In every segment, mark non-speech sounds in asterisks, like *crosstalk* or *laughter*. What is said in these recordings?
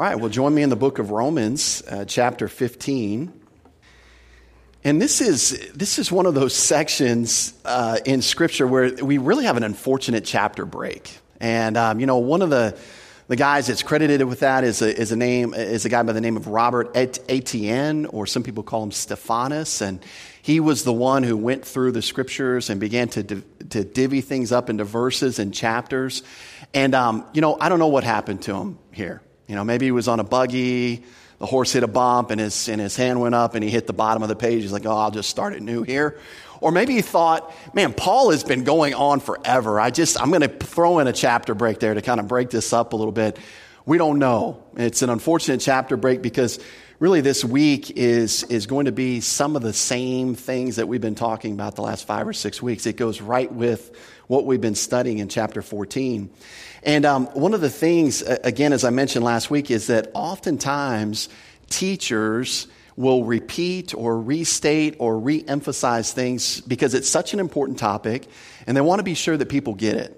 All right, well, join me in the book of Romans, uh, chapter 15. And this is, this is one of those sections uh, in Scripture where we really have an unfortunate chapter break. And, um, you know, one of the, the guys that's credited with that is a, is a name, is a guy by the name of Robert Estienne, or some people call him Stephanus. And he was the one who went through the Scriptures and began to, to divvy things up into verses and chapters. And, um, you know, I don't know what happened to him here. You know, maybe he was on a buggy, the horse hit a bump and his, and his hand went up and he hit the bottom of the page. He's like, oh, I'll just start it new here. Or maybe he thought, man, Paul has been going on forever. I just, I'm going to throw in a chapter break there to kind of break this up a little bit. We don't know. It's an unfortunate chapter break because really this week is, is going to be some of the same things that we've been talking about the last five or six weeks. It goes right with what we've been studying in chapter 14. And um, one of the things, again, as I mentioned last week, is that oftentimes teachers will repeat or restate or re emphasize things because it's such an important topic and they want to be sure that people get it.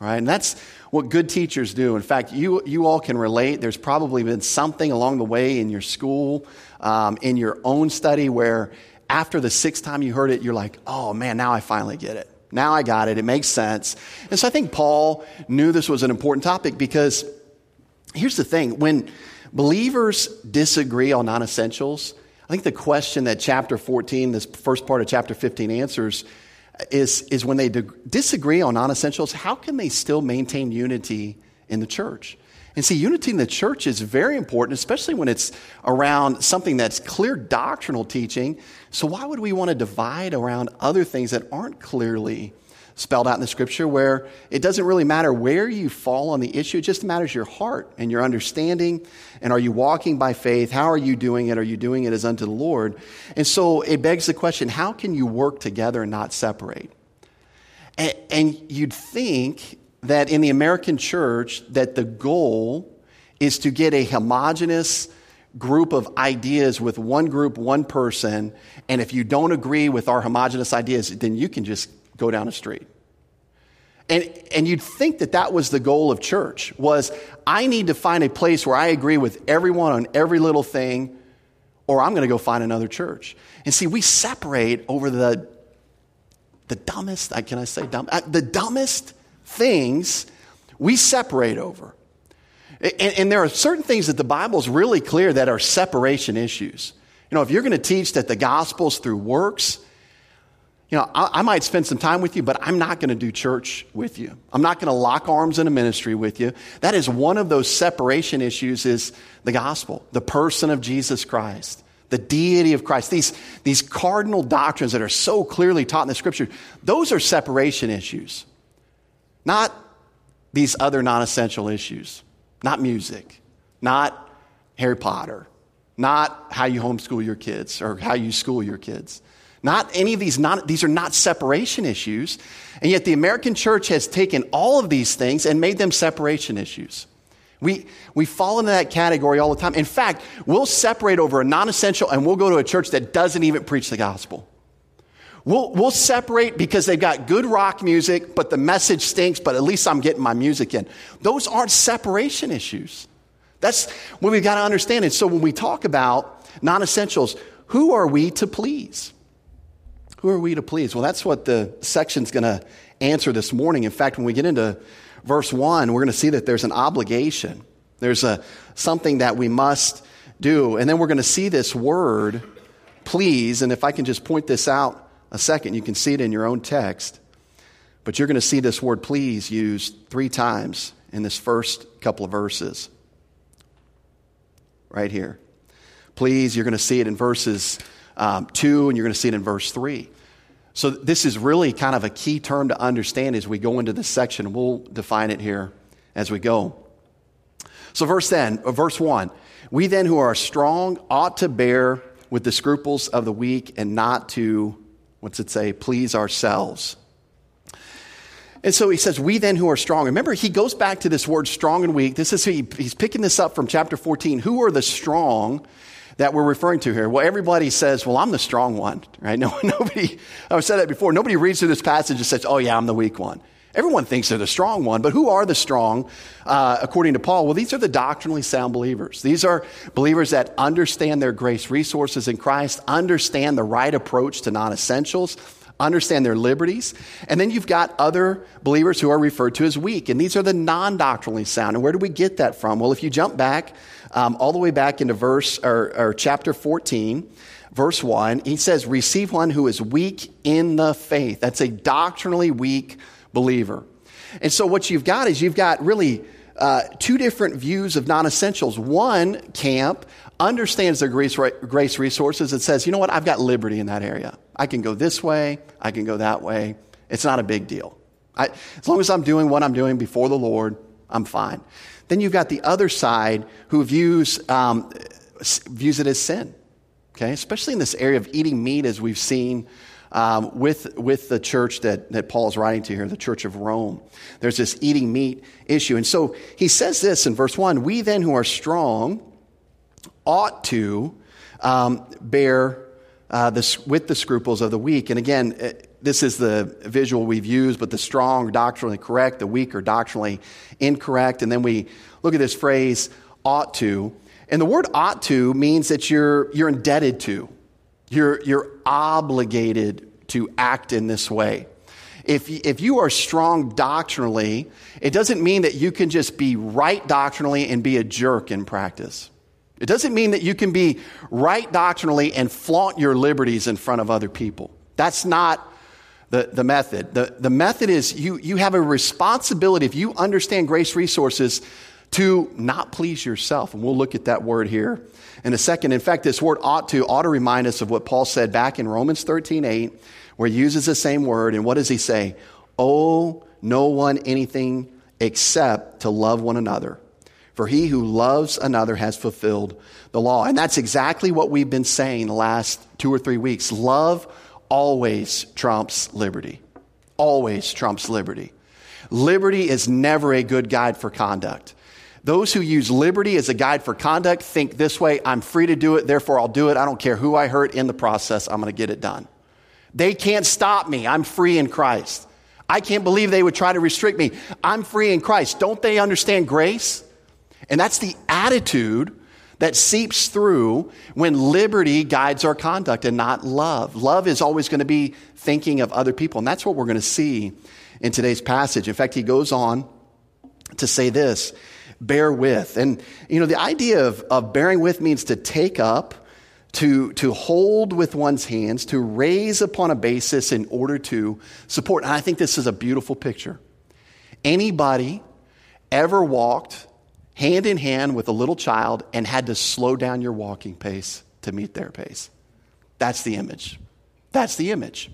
Right? And that's what good teachers do. In fact, you, you all can relate. There's probably been something along the way in your school, um, in your own study, where after the sixth time you heard it, you're like, oh man, now I finally get it. Now I got it. It makes sense. And so I think Paul knew this was an important topic because here's the thing when believers disagree on non essentials, I think the question that chapter 14, this first part of chapter 15 answers is, is when they disagree on non essentials, how can they still maintain unity in the church? And see, unity in the church is very important, especially when it's around something that's clear doctrinal teaching. So, why would we want to divide around other things that aren't clearly spelled out in the scripture where it doesn't really matter where you fall on the issue, it just matters your heart and your understanding. And are you walking by faith? How are you doing it? Are you doing it as unto the Lord? And so it begs the question how can you work together and not separate? And, and you'd think that in the American church that the goal is to get a homogenous group of ideas with one group, one person, and if you don't agree with our homogenous ideas, then you can just go down the street. And, and you'd think that that was the goal of church was I need to find a place where I agree with everyone on every little thing, or I'm going to go find another church. And see, we separate over the, the dumbest, can I say dumb? Uh, the dumbest things we separate over. And, and, there are certain things that the Bible is really clear that are separation issues. You know, if you're going to teach that the gospel's through works, you know, I, I might spend some time with you, but I'm not going to do church with you. I'm not going to lock arms in a ministry with you. That is one of those separation issues is the gospel, the person of Jesus Christ the deity of Christ, these, these cardinal doctrines that are so clearly taught in the scripture, those are separation issues. Not these other non essential issues, not music, not Harry Potter, not how you homeschool your kids or how you school your kids. Not any of these, not, these are not separation issues. And yet the American church has taken all of these things and made them separation issues. We, we fall into that category all the time. In fact, we'll separate over a non essential and we'll go to a church that doesn't even preach the gospel. We'll, we'll separate because they've got good rock music, but the message stinks, but at least I'm getting my music in. Those aren't separation issues. That's what we've got to understand. And so when we talk about non essentials, who are we to please? Who are we to please? Well, that's what the section's going to answer this morning. In fact, when we get into verse 1, we're going to see that there's an obligation. There's a, something that we must do. And then we're going to see this word, please. And if I can just point this out a second. You can see it in your own text. But you're going to see this word please used three times in this first couple of verses. Right here. Please, you're going to see it in verses um, 2, and you're going to see it in verse 3. So, this is really kind of a key term to understand as we go into this section. We'll define it here as we go. So, verse then, uh, verse 1 We then who are strong ought to bear with the scruples of the weak and not to what's it say? Please ourselves. And so he says, We then who are strong. Remember, he goes back to this word strong and weak. This is, he, he's picking this up from chapter 14. Who are the strong that we're referring to here? Well, everybody says, Well, I'm the strong one, right? *laughs* No, nobody, I've said that before. Nobody reads through this passage and says, Oh, yeah, I'm the weak one. Everyone thinks they're the strong one, but who are the strong, uh, according to Paul? Well, these are the doctrinally sound believers. These are believers that understand their grace resources in Christ, understand the right approach to non essentials, understand their liberties. And then you've got other believers who are referred to as weak, and these are the non doctrinally sound. And where do we get that from? Well, if you jump back um, all the way back into verse or, or chapter 14, verse 1, he says, Receive one who is weak in the faith. That's a doctrinally weak believer. And so what you've got is you've got really uh, two different views of non essentials. One camp understands their grace, grace resources and says, you know what, I've got liberty in that area. I can go this way, I can go that way. It's not a big deal. I, as long as I'm doing what I'm doing before the Lord, I'm fine. Then you've got the other side who views, um, views it as sin, okay? Especially in this area of eating meat, as we've seen um, with, with the church that, that Paul is writing to here, the church of Rome. There's this eating meat issue. And so he says this in verse 1 We then who are strong ought to um, bear uh, this, with the scruples of the weak. And again, uh, this is the visual we've used, but the strong are doctrinally correct, the weak are doctrinally incorrect. And then we look at this phrase, ought to. And the word ought to means that you're, you're indebted to. You're, you're obligated to act in this way. If, if you are strong doctrinally, it doesn't mean that you can just be right doctrinally and be a jerk in practice. It doesn't mean that you can be right doctrinally and flaunt your liberties in front of other people. That's not the, the method. The, the method is you, you have a responsibility, if you understand grace resources, to not please yourself. And we'll look at that word here in a second. In fact, this word ought to ought to remind us of what Paul said back in Romans 13 8, where he uses the same word. And what does he say? Owe no one anything except to love one another. For he who loves another has fulfilled the law. And that's exactly what we've been saying the last two or three weeks. Love always trumps liberty. Always trumps liberty. Liberty is never a good guide for conduct. Those who use liberty as a guide for conduct think this way I'm free to do it, therefore I'll do it. I don't care who I hurt in the process, I'm going to get it done. They can't stop me. I'm free in Christ. I can't believe they would try to restrict me. I'm free in Christ. Don't they understand grace? And that's the attitude that seeps through when liberty guides our conduct and not love. Love is always going to be thinking of other people. And that's what we're going to see in today's passage. In fact, he goes on to say this bear with. And, you know, the idea of, of bearing with means to take up, to, to hold with one's hands, to raise upon a basis in order to support. And I think this is a beautiful picture. Anybody ever walked hand in hand with a little child and had to slow down your walking pace to meet their pace? That's the image. That's the image.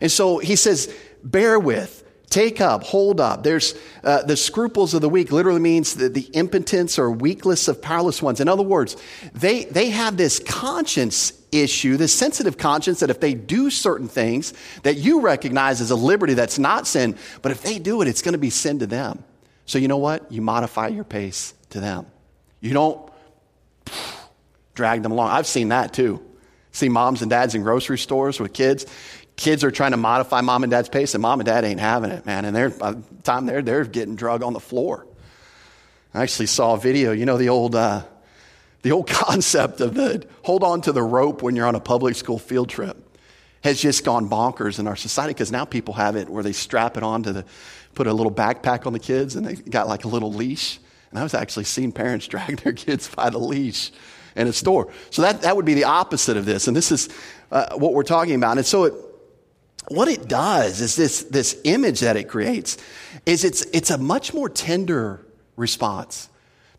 And so he says, bear with, Take up, hold up. There's uh, the scruples of the weak literally means the, the impotence or weakness of powerless ones. In other words, they, they have this conscience issue, this sensitive conscience that if they do certain things that you recognize as a liberty that's not sin, but if they do it, it's going to be sin to them. So you know what? You modify your pace to them. You don't drag them along. I've seen that too. See moms and dads in grocery stores with kids kids are trying to modify mom and dad's pace, and mom and dad ain't having it, man. And they're, by the time they're, they're getting drug on the floor. I actually saw a video, you know, the old, uh, the old *laughs* concept of the hold on to the rope when you're on a public school field trip has just gone bonkers in our society because now people have it where they strap it on to the, put a little backpack on the kids and they got like a little leash. And I was actually seeing parents *laughs* drag their kids by the leash in a store. So that, that would be the opposite of this. And this is uh, what we're talking about. And so it, what it does is this, this image that it creates is it's, it's a much more tender response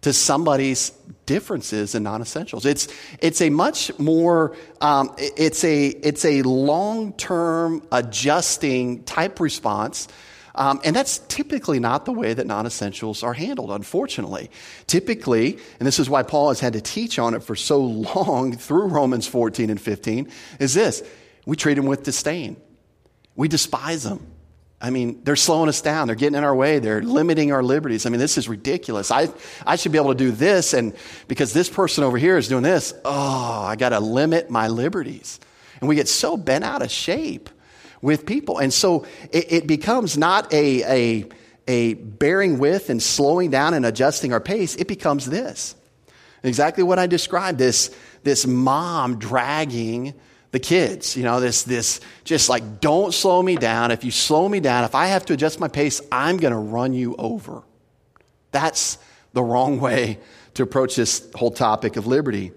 to somebody's differences and non-essentials. It's, it's a much more, um, it's a, it's a long-term adjusting type response. Um, and that's typically not the way that non essentials are handled, unfortunately. Typically, and this is why Paul has had to teach on it for so long *laughs* through Romans 14 and 15, is this we treat them with disdain. We despise them. I mean, they're slowing us down. They're getting in our way. They're limiting our liberties. I mean, this is ridiculous. I, I should be able to do this, and because this person over here is doing this, oh, I got to limit my liberties. And we get so bent out of shape with people. And so it, it becomes not a, a, a bearing with and slowing down and adjusting our pace. It becomes this. Exactly what I described this, this mom dragging the kids. You know, this, this just like, don't slow me down. If you slow me down, if I have to adjust my pace, I'm going to run you over. That's the wrong way to approach this whole topic of liberty.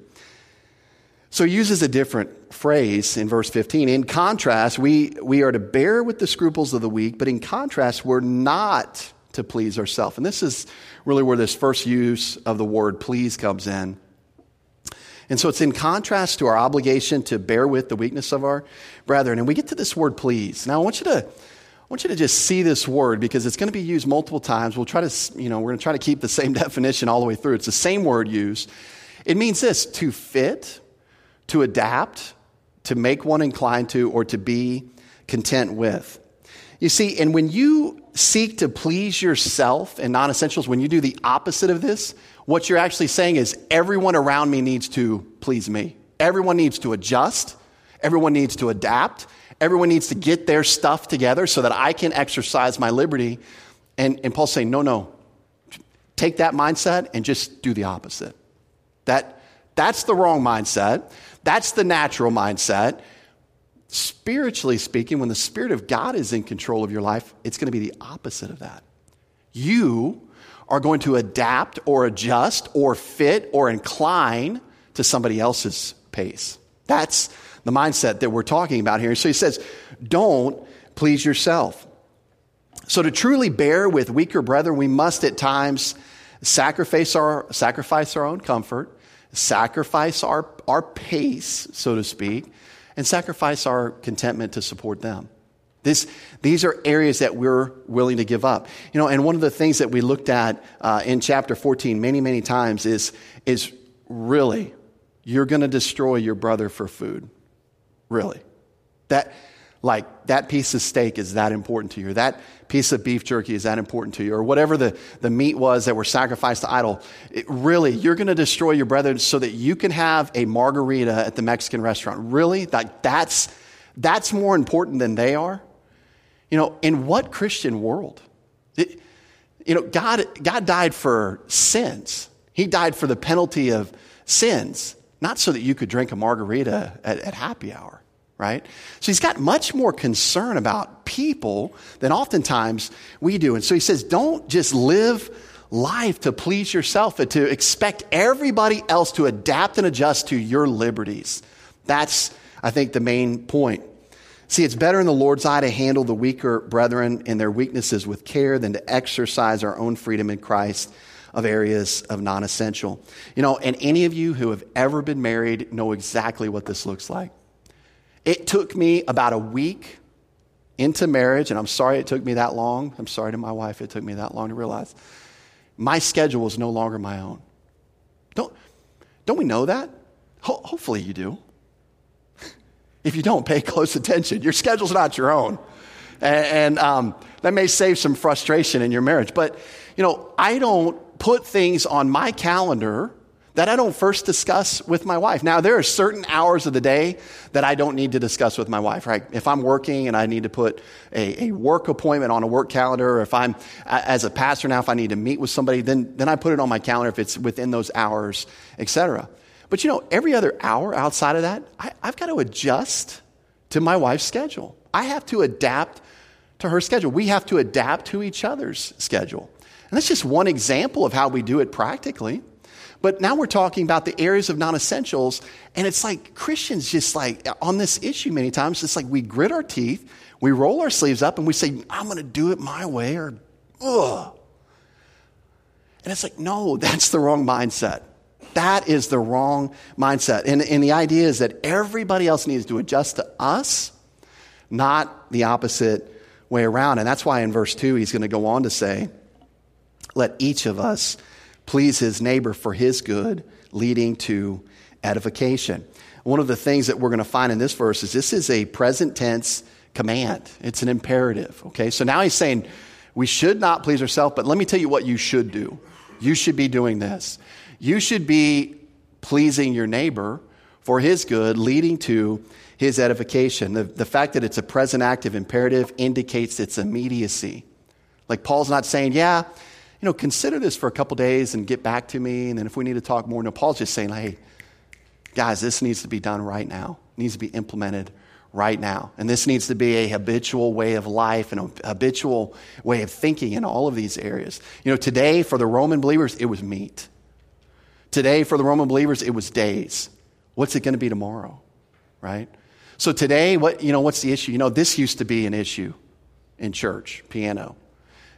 So he uses a different phrase in verse 15. In contrast, we, we are to bear with the scruples of the weak, but in contrast, we're not to please ourselves. And this is really where this first use of the word please comes in. And so it's in contrast to our obligation to bear with the weakness of our brethren. And we get to this word please. Now I want you to I want you to just see this word because it's going to be used multiple times. We'll try to, you know, we're going to try to keep the same *laughs* definition all the way through. It's the same word used. It means this to fit, to adapt, to make one inclined to, or to be content with. You see, and when you seek to please yourself in non essentials, when you do the opposite of this, what you're actually saying is everyone around me needs to please me. Everyone needs to adjust, everyone needs to adapt, everyone needs to get their stuff together so that I can exercise my liberty. And, and Paul's saying, no, no. Take that mindset and just do the opposite. That, that's the wrong mindset. That's the natural mindset. Spiritually speaking, when the Spirit of God is in control of your life, it's going to be the opposite of that. You are going to adapt or adjust or fit or incline to somebody else's pace. That's the mindset that we're talking about here. So he says, don't please yourself. So to truly bear with weaker brethren, we must at times sacrifice our, sacrifice our own comfort, sacrifice our, our pace, so to speak, and sacrifice our contentment to support them. This, these are areas that we're willing to give up. You know, and one of the things that we looked at uh, in chapter 14 many, many times is, is really, you're going to destroy your brother for food. Really. That, like, that piece of steak is that important to you, or that piece of beef jerky is that important to you, or whatever the, the meat was that were sacrificed to idol. It, really, you're going to destroy your brethren so that you can have a margarita at the Mexican restaurant. Really? Like, that's, that's more important than they are? You know, in what Christian world? It, you know, God, God died for sins. He died for the penalty of sins, not so that you could drink a margarita at, at happy hour right? So he's got much more concern about people than oftentimes we do. And so he says, don't just live life to please yourself, but to expect everybody else to adapt and adjust to your liberties. That's, I think, the main point. See, it's better in the Lord's eye to handle the weaker brethren and their weaknesses with care than to exercise our own freedom in Christ of areas of non essential. You know, and any of you who have ever been married know exactly what this looks like. It took me about a week into marriage, and I'm sorry it took me that long. I'm sorry to my wife it took me that long to realize my schedule was no longer my own. Don't, don't we know that? Ho- hopefully you do. If you don't, pay close attention. Your schedule's not your own. And, and um, that may save some frustration in your marriage. But, you know, I don't put things on my calendar that I don't first discuss with my wife. Now, there are certain hours of the day that I don't need to discuss with my wife, right? If I'm working and I need to put a, a work appointment on a work calendar, or if I'm, as a pastor now, if I need to meet with somebody, then, then I put it on my calendar if it's within those hours, etc. But you know, every other hour outside of that, I, I've got to adjust to my wife's schedule. I have to adapt to her schedule. We have to adapt to each other's schedule. And that's just one example of how we do it practically. But now we're talking about the areas of non essentials, and it's like Christians just like on this issue many times, it's like we grit our teeth, we roll our sleeves up, and we say, I'm going to do it my way, or ugh. And it's like, no, *laughs* that's the wrong mindset. That is the wrong mindset. And, and the idea is that everybody else needs to adjust to us, not the opposite way around. And that's why in verse 2, he's going to go on to say, Let each of us please his neighbor for his good, leading to edification. One of the things that we're going to find in this verse is this is a present tense command, it's an imperative. Okay, so now he's saying we should not please ourselves, but let me tell you what you should do. You should be doing this. You should be pleasing your neighbor for his good, leading to his edification. The, the fact that it's a present active imperative indicates its immediacy. Like Paul's not saying, yeah, you know, consider this for a couple days and get back to me, and then if we need to talk more. No, Paul's just saying, hey, guys, this needs to be done right now. It needs to be implemented right now. And this needs to be a habitual way of life and a habitual way of thinking in all of these areas. You know, today for the Roman believers, it was meat. Today for the Roman believers, it was days. What's it going to be tomorrow? Right? So today, what, you know, what's the issue? You know, this used to be an issue in church, piano.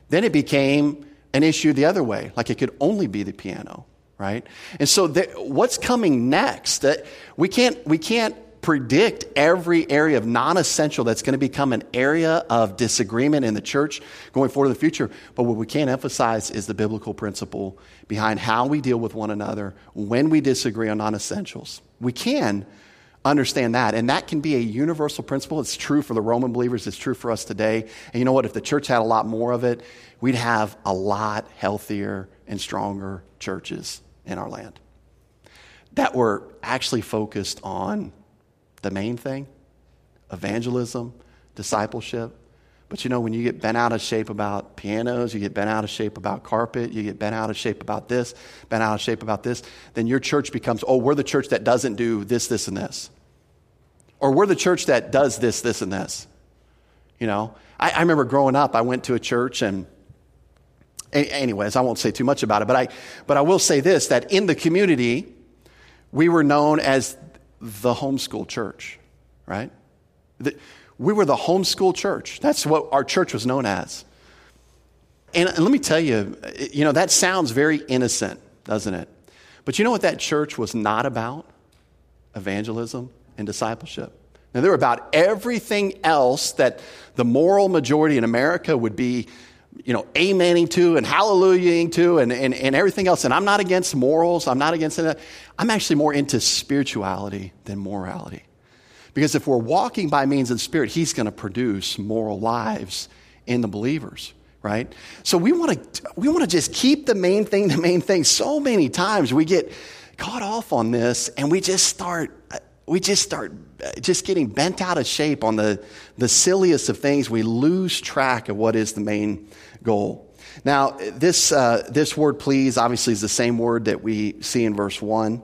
Then it became an issue the other way, like it could only be the piano, right? And so what's coming next? That we can't, we can't predict every area of non-essential that's going to become an area of disagreement in the church going forward in the future. But what we can emphasize is the biblical principle behind how we deal with one another when we disagree on non-essentials. We can understand that. And that can be a universal principle. It's true for the Roman believers, it's true for us today. And you know what? If the church had a lot more of it, we'd have a lot healthier and stronger churches in our land that were actually focused on the main thing evangelism, discipleship. But you know, when you get bent out of shape about pianos, you get bent out of shape about carpet, you get bent out of shape about this, bent out of shape about this, then your church becomes, oh, we're the church that doesn't do this, this, and this. Or we're the church that does this, this, and this. You know, I, I remember growing up, I went to a church and anyways, I won't say too much about it, but I, but I will say this that in the community, we were known as the homeschool church, right? The, we were the homeschool church. That's what our church was known as. And, and let me tell you, you know, that sounds very innocent, doesn't it? But you know what that church was not about? Evangelism and discipleship. Now, they were about everything else that the moral majority in America would be, you know, amening to and hallelujahing to and, and, and everything else. And I'm not against morals. I'm not against that. I'm actually more into spirituality than morality. Because if we're walking by means of the Spirit, He's going to produce moral lives in the believers, right? So we want to we want to just keep the main thing the main thing. So many times we get caught off on this, and we just start we just start just getting bent out of shape on the the silliest of things. We lose track of what is the main goal. Now, this uh, this word "please" obviously is the same word that we see in verse one.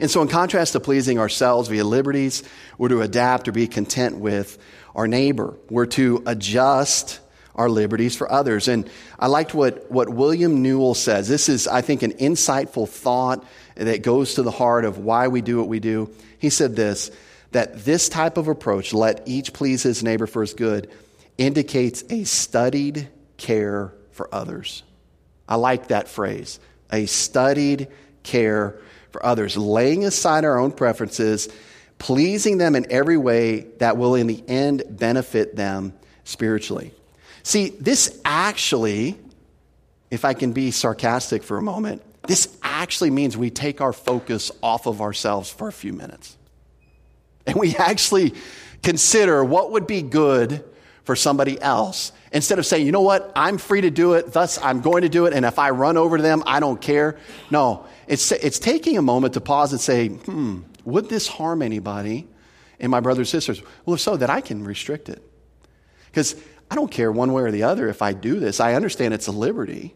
And so, in contrast to pleasing ourselves via liberties, we're to adapt or be content with our neighbor. We're to adjust our liberties for others. And I liked what, what William Newell says. This is, I think, an insightful thought that goes to the heart of why we do what we do. He said this that this type of approach, let each please his neighbor for his good, indicates a studied care for others. I like that phrase a studied care for others, laying aside our own preferences, pleasing them in every way that will in the end benefit them spiritually. See, this actually, if I can be sarcastic for a moment, this actually means we take our focus off of ourselves for a few minutes. And we actually consider what would be good for somebody else instead of saying, you know what, I'm free to do it, thus I'm going to do it, and if I run over to them, I don't care. No, it's, it's taking a moment to pause and say, hmm, would this harm anybody and my brothers and sisters? Well, if so, that I can restrict it. Because I don't care one way or the other if I do this. I understand it's a liberty,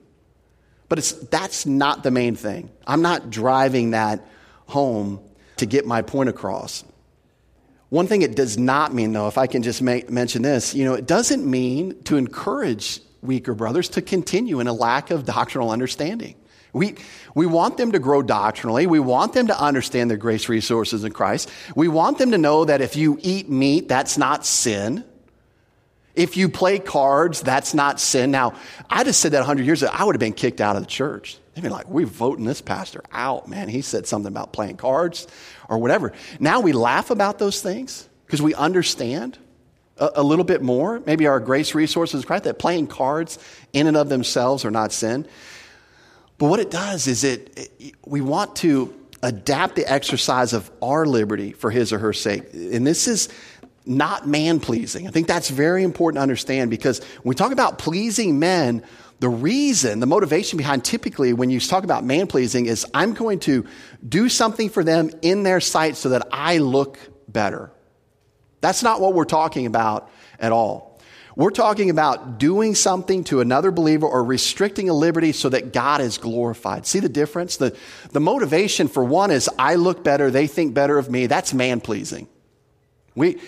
but it's, that's not the main thing. I'm not driving that home to get my point across. One thing it does not mean, though, if I can just mention this, you know, it doesn't mean to encourage weaker brothers to continue in a lack of doctrinal understanding. We, we want them to grow doctrinally. We want them to understand their grace resources in Christ. We want them to know that if you eat meat, that's not sin. If you play cards, that's not sin. Now, I just said that 100 years ago, I would have been kicked out of the church. They'd be like, we're voting this pastor out, man. He said something about playing cards or whatever. Now we laugh about those things because we understand a, a, little bit more. Maybe our grace resources, right? That playing cards in and of themselves are not sin. But what it does is it, it we want to adapt the exercise of our liberty for his or her sake. And this is not man pleasing. I think that's very important to understand because when we talk about pleasing men, the reason, the motivation behind typically when you talk about man pleasing is I'm going to do something for them in their sight so that I look better. That's not what we're talking about at all. We're talking about doing something to another believer or restricting a liberty so that God is glorified. See the difference? The, the motivation for one is I look better, they think better of me. That's man pleasing. We,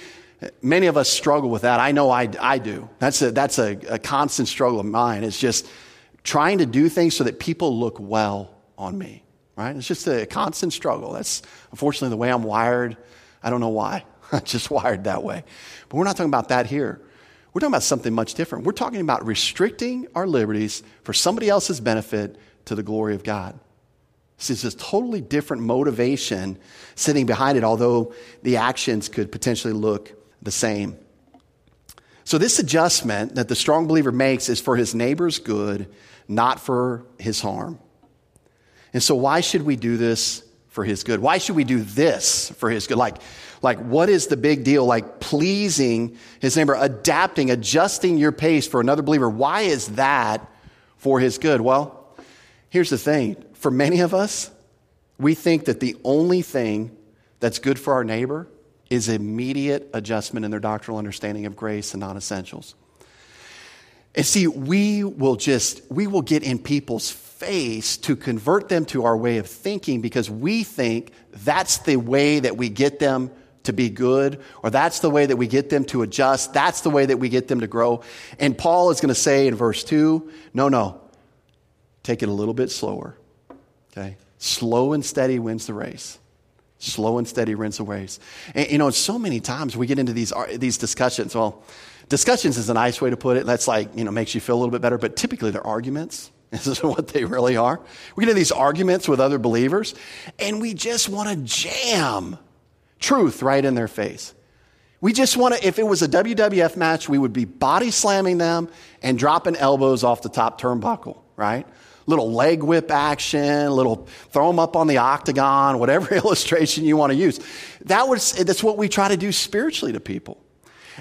many of us struggle with that. I know I, I do. That's, a, that's a, a constant struggle of mine. It's just trying to do things so that people look well on me, right? It's just a constant struggle. That's unfortunately the way I'm wired. I don't know why. *laughs* I'm just wired that way. But we're not talking about that here. We're talking about something much different. We're talking about restricting our liberties for somebody else's benefit to the glory of God. This is a totally different motivation sitting behind it, although the actions could potentially look the same. So, this adjustment that the strong believer makes is for his neighbor's good, not for his harm. And so, why should we do this for his good? Why should we do this for his good? Like, like, what is the big deal? Like, pleasing his neighbor, adapting, adjusting your pace for another believer. Why is that for his good? Well, here's the thing for many of us, we think that the only thing that's good for our neighbor is immediate adjustment in their doctrinal understanding of grace and non essentials. And see, we will just, we will get in people's face to convert them to our way of thinking because we think that's the way that we get them to be good, or that's the way that we get them to adjust, that's the way that we get them to grow. And Paul is going to say in verse 2 no, no, take it a little bit slower. Okay? Slow and steady wins the race. Slow and steady wins the race. And, you know, so many times we get into these, these discussions. Well, discussions is a nice way to put it. That's like, you know, makes you feel a little bit better, but typically they're arguments. *laughs* This is what they really are. We get into these arguments with other believers, and we just want to jam truth right in their face. We just want to, if it was a WWF match, we would be body slamming them and dropping elbows off the top turnbuckle, right? Little leg whip action, little throw them up on the octagon, *laughs* whatever illustration you want to use. That was, that's what we try to do spiritually to people.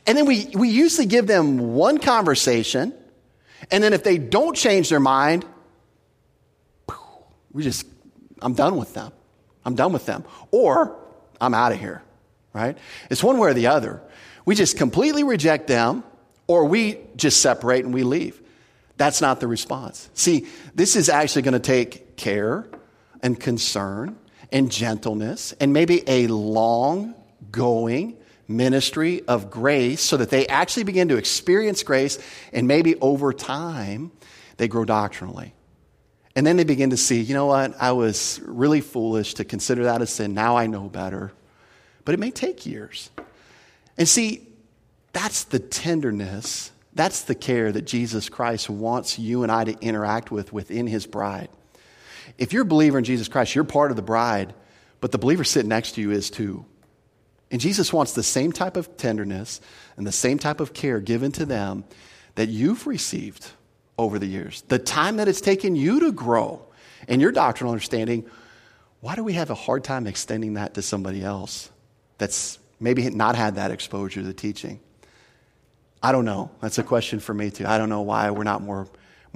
And then we, we usually give them one conversation, and then if they don't change their mind, we just, I'm done with them. I'm done with them. Or I'm out of here, right? It's one way or the other. We just completely reject them, or we just separate and we leave. That's not the response. See, this is actually going to take care and concern and gentleness and maybe a long going ministry of grace so that they actually begin to experience grace and maybe over time they grow doctrinally. And then they begin to see, you know what, I was really foolish to consider that a sin. Now I know better. But it may take years. And see, that's the tenderness, that's the care that Jesus Christ wants you and I to interact with within his bride. If you're a believer in Jesus Christ, you're part of the bride, but the believer sitting next to you is too. And Jesus wants the same type of tenderness and the same type of care given to them that you've received over the years, the time that it's taken you to grow in your doctrinal understanding, why do we have a hard time extending that to somebody else that's maybe not had that exposure to the teaching? I don't know. That's a question for me too. I don't know why we're not more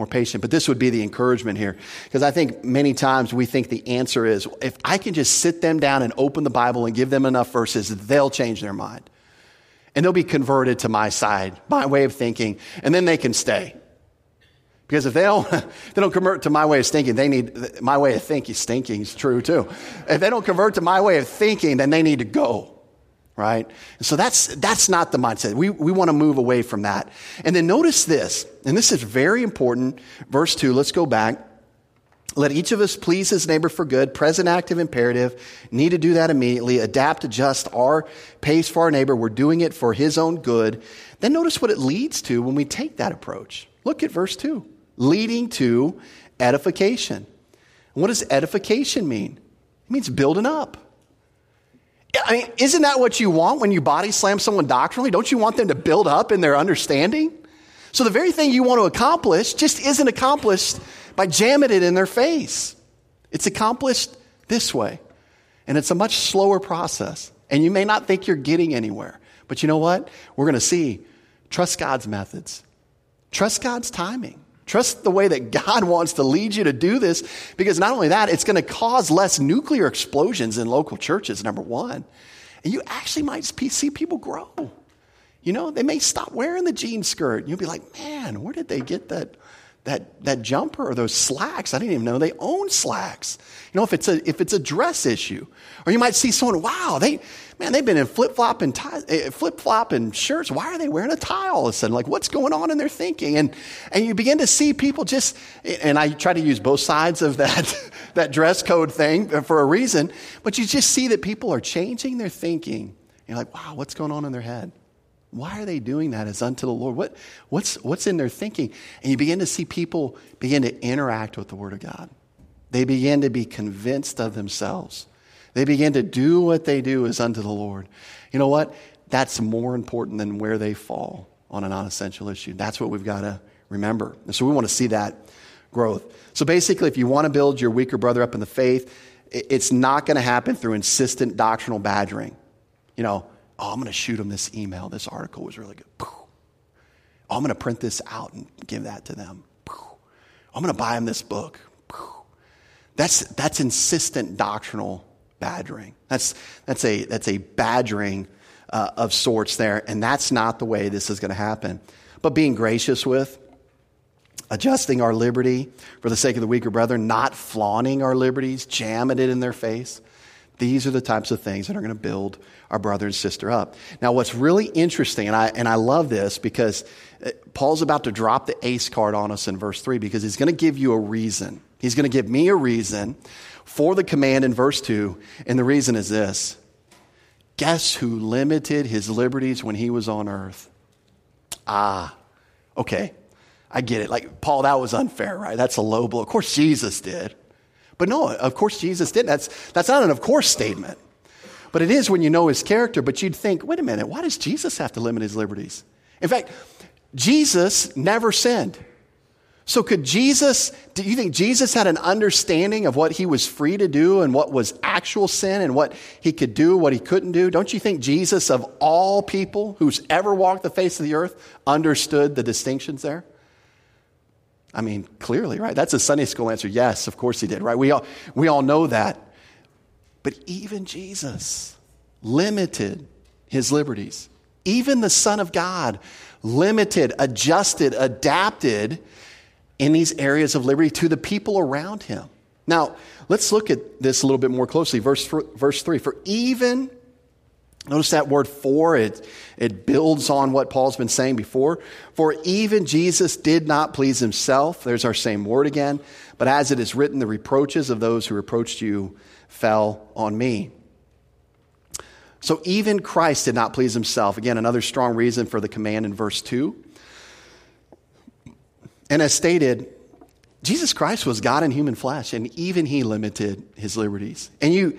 more patient. But this would be the encouragement here. Because I think many times we think the answer is if I can just sit them down and open the Bible and give them enough verses, they'll change their mind. And they'll be converted to my side, my way of thinking, and then they can stay. Because if they don't, *laughs* they don't convert to my way of thinking, they need, my way of thinking, stinking is true too. If they don't convert to my way of thinking, then they need to go. Right? And so that's, that's not the mindset. We, we want to move away from that. And then notice this, and this is very important. Verse two, let's go back. Let each of us please his neighbor for good, present active imperative. Need to do that immediately. Adapt, adjust our pace for our neighbor. We're doing it for his own good. Then notice what it leads to when we take that approach. Look at verse 2 leading to edification. what does edification mean? It means building up. I mean, isn't that what you want when you body slam someone doctrinally? Don't you want them to build up in their understanding? So the very thing you want to accomplish just isn't accomplished by jamming it in their face. It's accomplished this way. And it's a much slower process. And you may not think you're getting anywhere. But you know what? We're going to see trust God's methods, trust God's timing. Trust the way that God *laughs* wants to lead you to do this because not only that, it's going to cause less nuclear explosions in local churches, number one. And you actually might see people grow. You know, they may stop wearing the jean skirt. And you'll be like, man, where did they get that, that, that jumper or those slacks? I didn't even know they own slacks. You know, if it's a, if it's a dress issue. Or you might see someone, wow, they, man, they've been in flip flop and tie, eh, flip flop and shirts. Why are they wearing a tie all of a sudden? Like, what's going on in their thinking? And and you begin to see people just. And I try to use both sides of that *laughs* that dress code thing for a reason, but you just see that people are changing their thinking. You're like, wow, what's going on in their head? Why are they doing that as unto the Lord? What, what's, what's in their thinking? And you begin to see people begin to interact with the Word of God. They begin to be convinced of themselves. They begin to do what they do as unto the Lord. You know what? That's more important than where they fall on a non essential issue. That's what we've got to remember. And so we want to see that growth. So basically, if you want to build your weaker brother up in the faith, it's not going to happen through insistent doctrinal badgering. You know, oh, I'm going to shoot them this email. This article was really good. Oh, I'm going to print this out and give that to them. Oh, I'm going to buy them this book. That's, that's insistent doctrinal badgering. That's, that's, a, that's a badgering uh, of sorts there, and that's not the way this is going to happen. But being gracious with, adjusting our liberty for the sake of the weaker brethren, not flaunting our liberties, jamming it in their face. These are the types of things that are going to build our brother and sister up. Now, what's really interesting, and I, and I love this because uh, Paul's about to drop the ace card on us in verse 3 because he's going to give you a reason. He's going to give me a reason for the command in verse 2, and the reason is this Guess who limited his liberties when he was on earth? Ah, okay. I get it. Like, Paul, that was unfair, right? That's a low blow. Of course, Jesus did. But no, of course, Jesus didn't. That's, that's not an of course statement. But it is when you know his character. But you'd think, wait a minute, why does Jesus have to limit his liberties? In fact, Jesus never sinned. So, could Jesus, do you think Jesus had an understanding of what he was free to do and what was actual sin and what he could do, what he couldn't do? Don't you think Jesus, of all people who's ever walked the face of the earth, understood the distinctions there? I mean, clearly, right? That's a Sunday school answer. Yes, of course he did, right? We all, we all know that. But even Jesus limited his liberties. Even the Son of God limited, adjusted, adapted in these areas of liberty to the people around him. Now, let's look at this a little bit more closely. Verse, verse 3 For even, notice that word for, it, it builds on what Paul's been saying before. For even Jesus did not please himself. There's our same word again. But as it is written, the reproaches of those who reproached you fell on me. So even Christ did not please himself. Again, another strong reason for the command in verse 2. And as stated, Jesus Christ was God in human flesh, and even he limited his liberties. And you,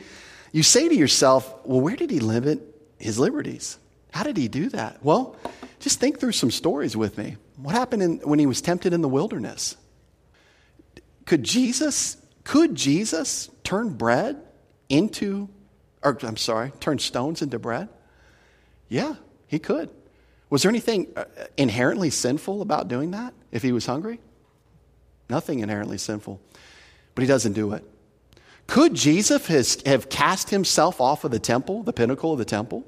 you say to yourself, well, where did he limit his liberties? How did he do that? Well, just think through some stories with me. What happened in, when he was tempted in the wilderness? Could Jesus, could Jesus turn bread into, or I'm sorry, turn stones into bread? Yeah, he could. Was there anything uh, inherently sinful about doing that if he was hungry? Nothing inherently sinful. But he doesn't do it. Could Jesus have cast himself off of the temple, the pinnacle of the temple,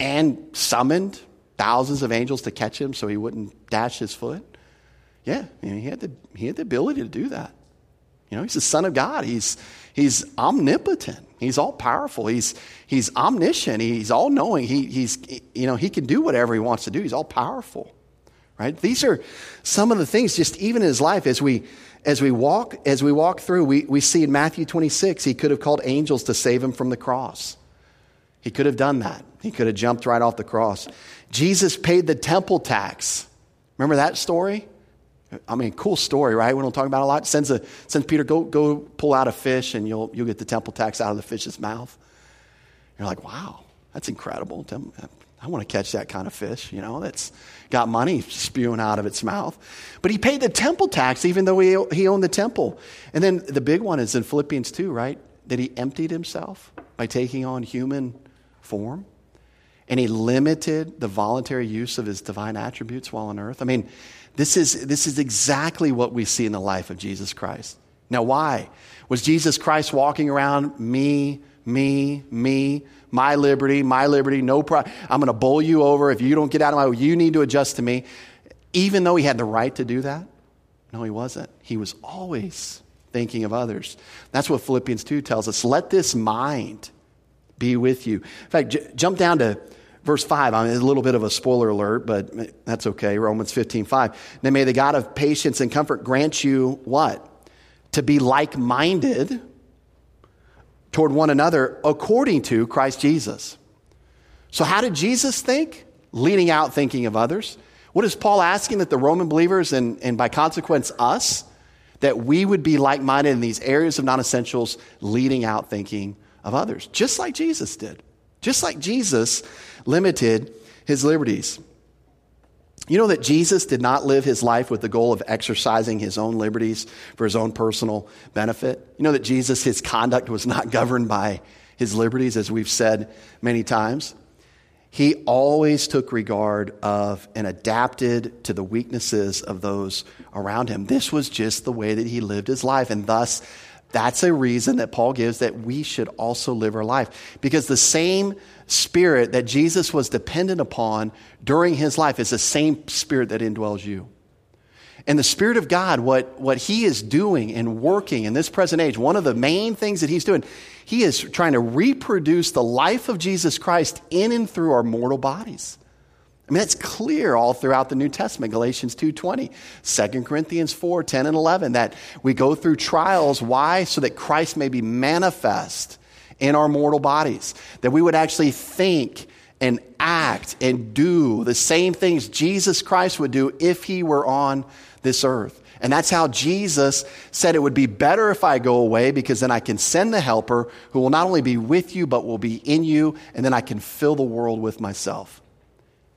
and summoned thousands of angels to catch him so he wouldn't dash his foot? Yeah, I mean, he, had the, he had the ability to do that. You know, he's the Son of God. He's, he's omnipotent. He's all powerful. He's, he's omniscient. He's all knowing. He, he's, you know, he can do whatever he wants to do. He's all powerful. Right? These are some of the things just even in his life as we as we walk as we walk through, we, we see in Matthew 26, he could have called angels to save him from the cross. He could have done that. He could have jumped right off the cross. Jesus paid the temple tax. Remember that story? I mean, cool story, right? We don't talk about a lot. Sends, a, sends Peter, go, go pull out a fish and you'll, you'll get the temple tax out of the fish's mouth. You're like, wow, that's incredible. I want to catch that kind of fish, you know, that's got money spewing out of its mouth. But he paid the temple tax even though he, he owned the temple. And then the big one is in Philippians 2, right? That he emptied himself by taking on human form. and he limited the voluntary use of his divine attributes while on earth. I mean, this is, this is exactly what we see in the life of Jesus Christ. Now, why? Was Jesus Christ walking around me, me, me, my liberty, my liberty, no problem. I'm going to bowl you over. If you don't get out of my way, you need to adjust to me. Even though he had the right to do that? No, he wasn't. He was always thinking of others. That's what Philippians 2 tells us. Let this mind be with you. In fact, j- jump down to verse 5. I mean, a little bit of a spoiler alert, but that's okay. Romans 15 5. Then may the God of patience and comfort grant you what? To be like minded toward one another according to Christ Jesus. So, how did Jesus think? Leading out thinking of others. What is Paul asking that the Roman believers and, and by consequence us, that we would be like minded in these areas of non essentials, leading out thinking of others, just like Jesus did. Just like Jesus limited his liberties. You know that Jesus did not live his life with the goal of exercising his own liberties for his own personal benefit. You know that Jesus, his conduct was not *laughs* governed by his liberties, as we've said many times. He always took regard of and adapted to the weaknesses of those around him. This was just the way that he lived his life. And thus, that's a reason that Paul gives that we should also live our life. Because the same spirit that Jesus was dependent upon during his life is the same spirit that indwells you. And the Spirit of God, what, what He is doing and working in this present age, one of the main things that He's doing, He is trying to reproduce the life of Jesus Christ in and through our mortal bodies. I mean, it's clear all throughout the New Testament, Galatians 2.20, 2 Corinthians 4, 10 and 11, that we go through trials. Why? So that Christ may be manifest in our mortal bodies. That we would actually think and act and do the same things Jesus Christ would do if he were on this earth. And that's how Jesus said it would be better if I go away because then I can send the helper who will not only be with you, but will be in you, and then I can fill the world with myself.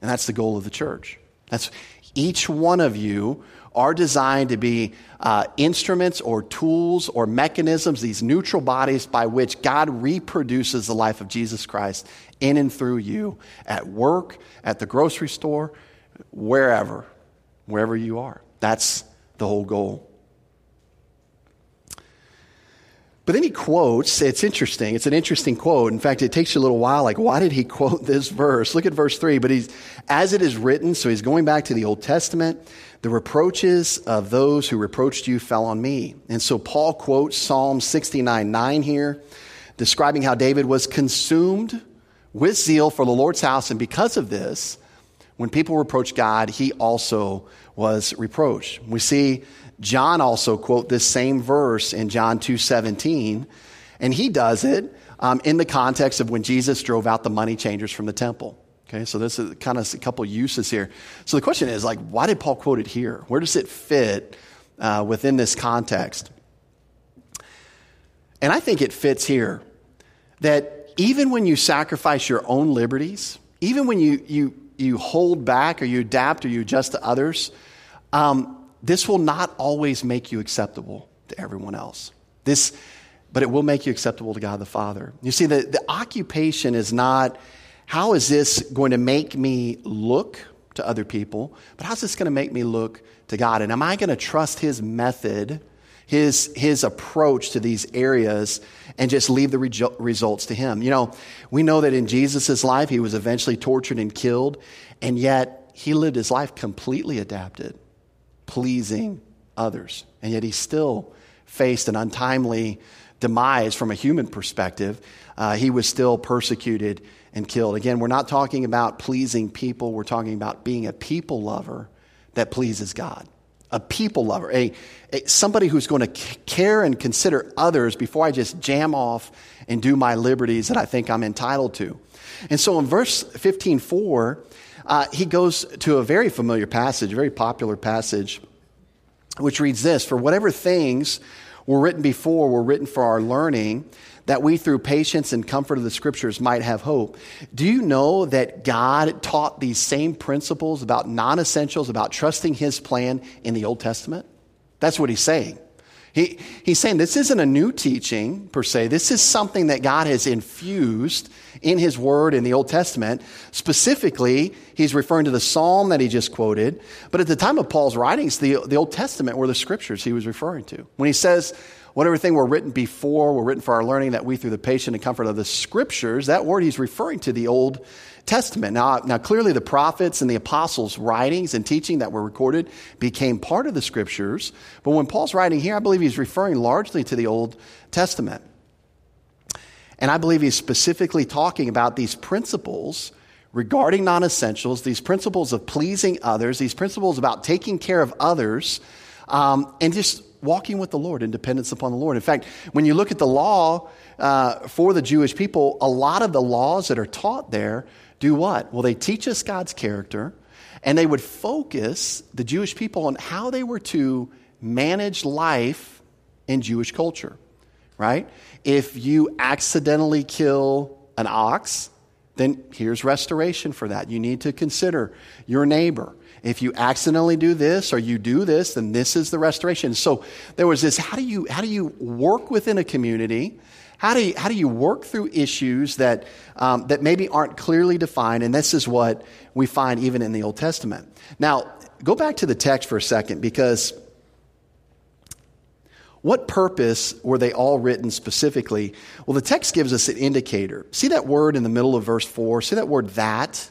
And that's the goal of the church. That's each one of you are designed to be uh, instruments or tools or mechanisms, these neutral bodies by which God reproduces the life of Jesus Christ in and through you at work, at the grocery store, wherever, wherever you are. That's the whole goal. But then he quotes, it's interesting. It's an interesting quote. In fact, it takes you a little while. Like, why did he quote *laughs* this verse? Look at verse three. But he's, as it is written, so he's going back to the Old Testament. The reproaches of those who reproached you fell on me. And so Paul quotes Psalm 69 9 here, describing how David was consumed with zeal for the Lord's house. And because of this, when people reproached God, he also was reproached. We see John also quote this same verse in John 2:17, and he does it um, in the context of when Jesus drove out the money changers from the temple. Okay, so this is kind of a couple uses here. So the question is, like, why did Paul quote it here? Where does it fit uh, within this context? And I think it fits here that even when you sacrifice your own liberties, even when you, you you hold back or you adapt or you adjust to others, um, this will not always make you acceptable to everyone else. This, but it will make you acceptable to God the Father. You see, the, the occupation is not how is this going to make me look to other people, but how's this going to make me look to God? And am I going to trust His method? his, his approach to these areas and just leave the results to him. You know, we know that in Jesus' life, he was eventually tortured and killed, and yet he lived his life completely adapted, pleasing others. And yet he still faced an untimely demise from a human perspective. Uh, he was still persecuted and killed. Again, we're not talking about pleasing people, we're talking about being a people lover that pleases God a people lover, a, a, somebody who's going to care and consider others before I just jam off and do my liberties that I think I'm entitled to. And so in verse 15, 4, uh, he goes to a very familiar passage, a very popular passage, which reads this For whatever things were written before were written for our learning that we through patience and comfort of the scriptures might have hope. Do you know that God taught these same principles about non essentials, about trusting his plan in the Old Testament? That's what he's saying. He, he's saying this isn't a new teaching per se. This is something that God has infused in His Word in the Old Testament. Specifically, he's referring to the Psalm that he just quoted. But at the time of Paul's writings, the, the Old Testament were the scriptures he was referring to. When he says, what everything were written before were written for our learning that we through the patient and comfort of the scriptures, that word he's referring to the Old Testament. Now, now clearly the prophets and the apostles' writings and teaching that were recorded became part of the scriptures. But when Paul's writing here, I believe he's referring largely to the Old Testament. And I believe he's specifically talking about these principles regarding non essentials, these principles of pleasing others, these principles about taking care of others, um, and just walking with the Lord in dependence upon the Lord. In fact, when you look at the law uh, for the Jewish people, a lot of the laws that are taught there do what? Well, they teach us God's character, and they would focus the Jewish people on how they were to manage life in Jewish culture, right? If you accidentally kill an ox, then here's restoration for that. You need to consider your neighbor. If you accidentally do this or you do this, then this is the restoration. So there was this how do you, how do you work within a community how do you, how do you work through issues that, um, that maybe aren't clearly defined? And this is what we find even in the Old Testament. Now, go back to the text for a second because what purpose were they all written specifically? Well, the text gives us an indicator. See that word in the middle of verse 4? See that word that?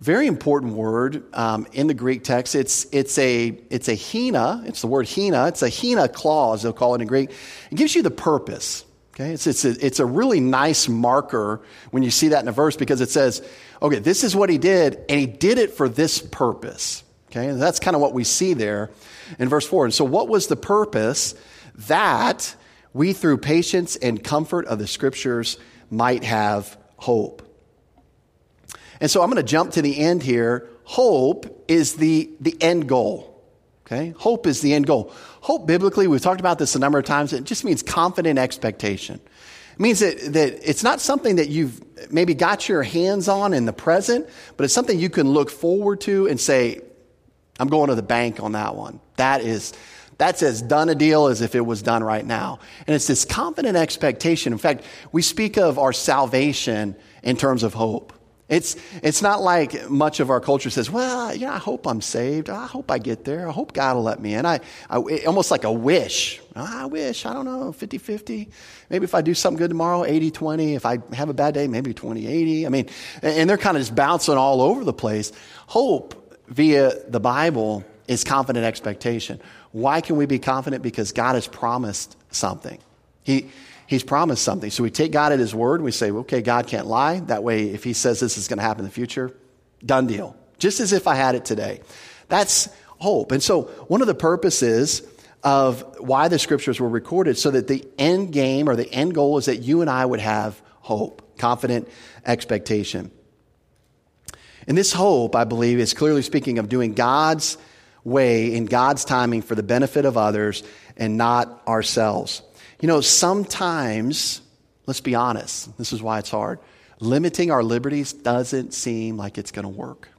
Very important word um, in the Greek text. It's, it's, a, it's a hina. It's the word hina. It's a hina clause, they'll call it in Greek. It gives you the purpose. Okay, it's, it's, a, it's a really nice marker when you see that in a verse because it says, okay, this is what he did, and he did it for this purpose. Okay, and that's kind of what we see there in verse 4. And so, what was the purpose? That we, through patience and comfort of the scriptures, might have hope. And so, I'm going to jump to the end here. Hope is the, the end goal. Okay? Hope is the end goal. Hope, biblically, we've talked about this a number of times, it just means confident expectation. It means that, that it's not something that you've maybe got your hands on in the present, but it's something you can look forward to and say, I'm going to the bank on that one. That is, that's as done a deal as if it was done right now. And it's this confident expectation. In fact, we speak of our salvation in terms of hope. It's, it's not like much of our culture says, well, you know, I hope I'm saved. I hope I get there. I hope God will let me in. I, I almost like a wish. I wish, I don't know, 50 50. Maybe if I do something good tomorrow, 80 20. If I have a bad day, maybe 20 80. I mean, and they're kind of just bouncing all over the place. Hope via the Bible is confident expectation. Why can we be confident? Because God has promised something. He, He's promised something. So we take God at His word and we say, okay, God can't lie. That way, if He says this is going to happen in the future, done deal. Just as if I had it today. That's hope. And so one of the purposes of why the scriptures were recorded so that the end game or the end goal is that you and I would have hope, confident expectation. And this hope, I believe, is clearly speaking of doing God's way in God's timing for the benefit of others and not ourselves. You know, sometimes, let's be honest, this is why it's hard. Limiting our liberties doesn't seem like it's going to work.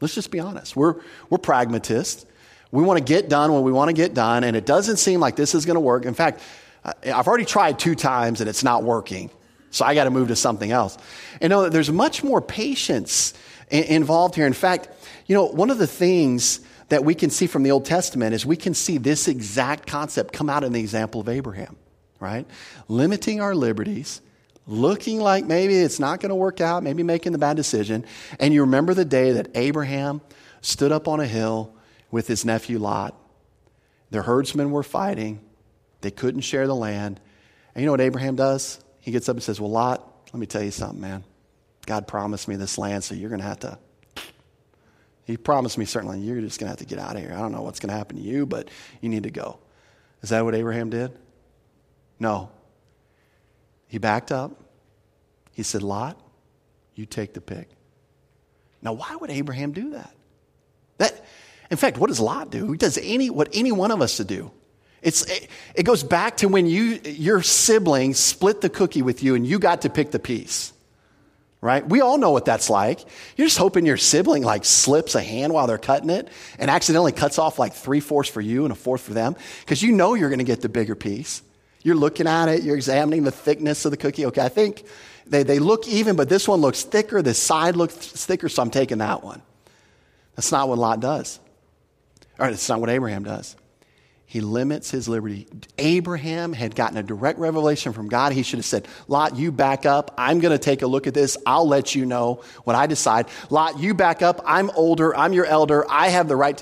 Let's just be honest. We're, we're pragmatists. We want to get done what we want to get done, and it doesn't seem like this is going to work. In fact, I've already tried two times and it's not working. So I got to move to something else. And know that there's much more patience involved here. In fact, you know, one of the things that we can see from the Old Testament is we can see this exact concept come out in the example of Abraham, right? Limiting our liberties, looking like maybe it's not going to work out, maybe making the bad decision. And you remember the day that Abraham stood up on a hill with his nephew Lot. Their herdsmen were fighting, they couldn't share the land. And you know what Abraham does? He gets up and says, Well, Lot, let me tell you something, man. God promised me this land, so you're going to have to he promised me certainly you're just going to have to get out of here. I don't know what's going to happen to you, but you need to go. Is that what Abraham did? No. He backed up. He said, Lot, you take the pick. Now, why would Abraham do that? That, in fact, what does Lot do? He does any what any one of us to do. It's, it, it goes back to when you your siblings split the cookie with you and you got to pick the piece right? We all know what that's like. You're just hoping your sibling like slips a hand while they're cutting it and accidentally cuts off like three fourths for you and a fourth for them because you know you're going to get the bigger piece. You're looking at it, you're examining the thickness of the cookie. Okay, I think they, they look even, but this one looks thicker, this side looks thicker, so I'm taking that one. That's not what Lot does. All right, it's not what Abraham does. He limits his liberty. Abraham had gotten a direct revelation from God. He should have said, Lot, you back up. I'm going to take a look at this. I'll let you know what I decide. Lot, you back up. I'm older. I'm your elder. I have the right.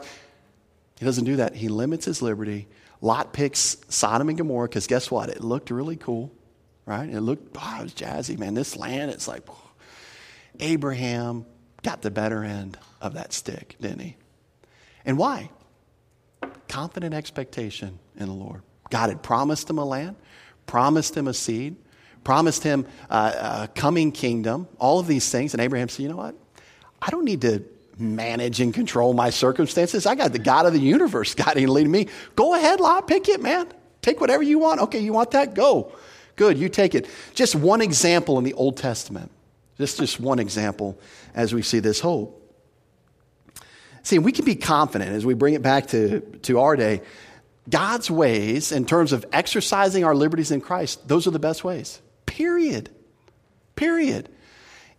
He doesn't do that. He limits his liberty. Lot picks Sodom and Gomorrah because guess what? It looked really cool, right? It looked, oh, it was jazzy, man. This land, it's like, oh. Abraham got the better end of that stick, didn't he? And why? Confident expectation in the Lord. God had promised him a land, promised him a seed, promised him uh, a coming kingdom, all of these things. And Abraham said, You know what? I don't need to manage and control my circumstances. I got the God of the universe guiding and leading me. Go ahead, Lot, pick it, man. Take whatever you want. Okay, you want that? Go. Good, you take it. Just one example in the Old Testament. Just, just one example as we see this hope. See, we can be confident as we bring it back to, to our day. God's ways, in terms of exercising our liberties in Christ, those are the best ways. Period. Period.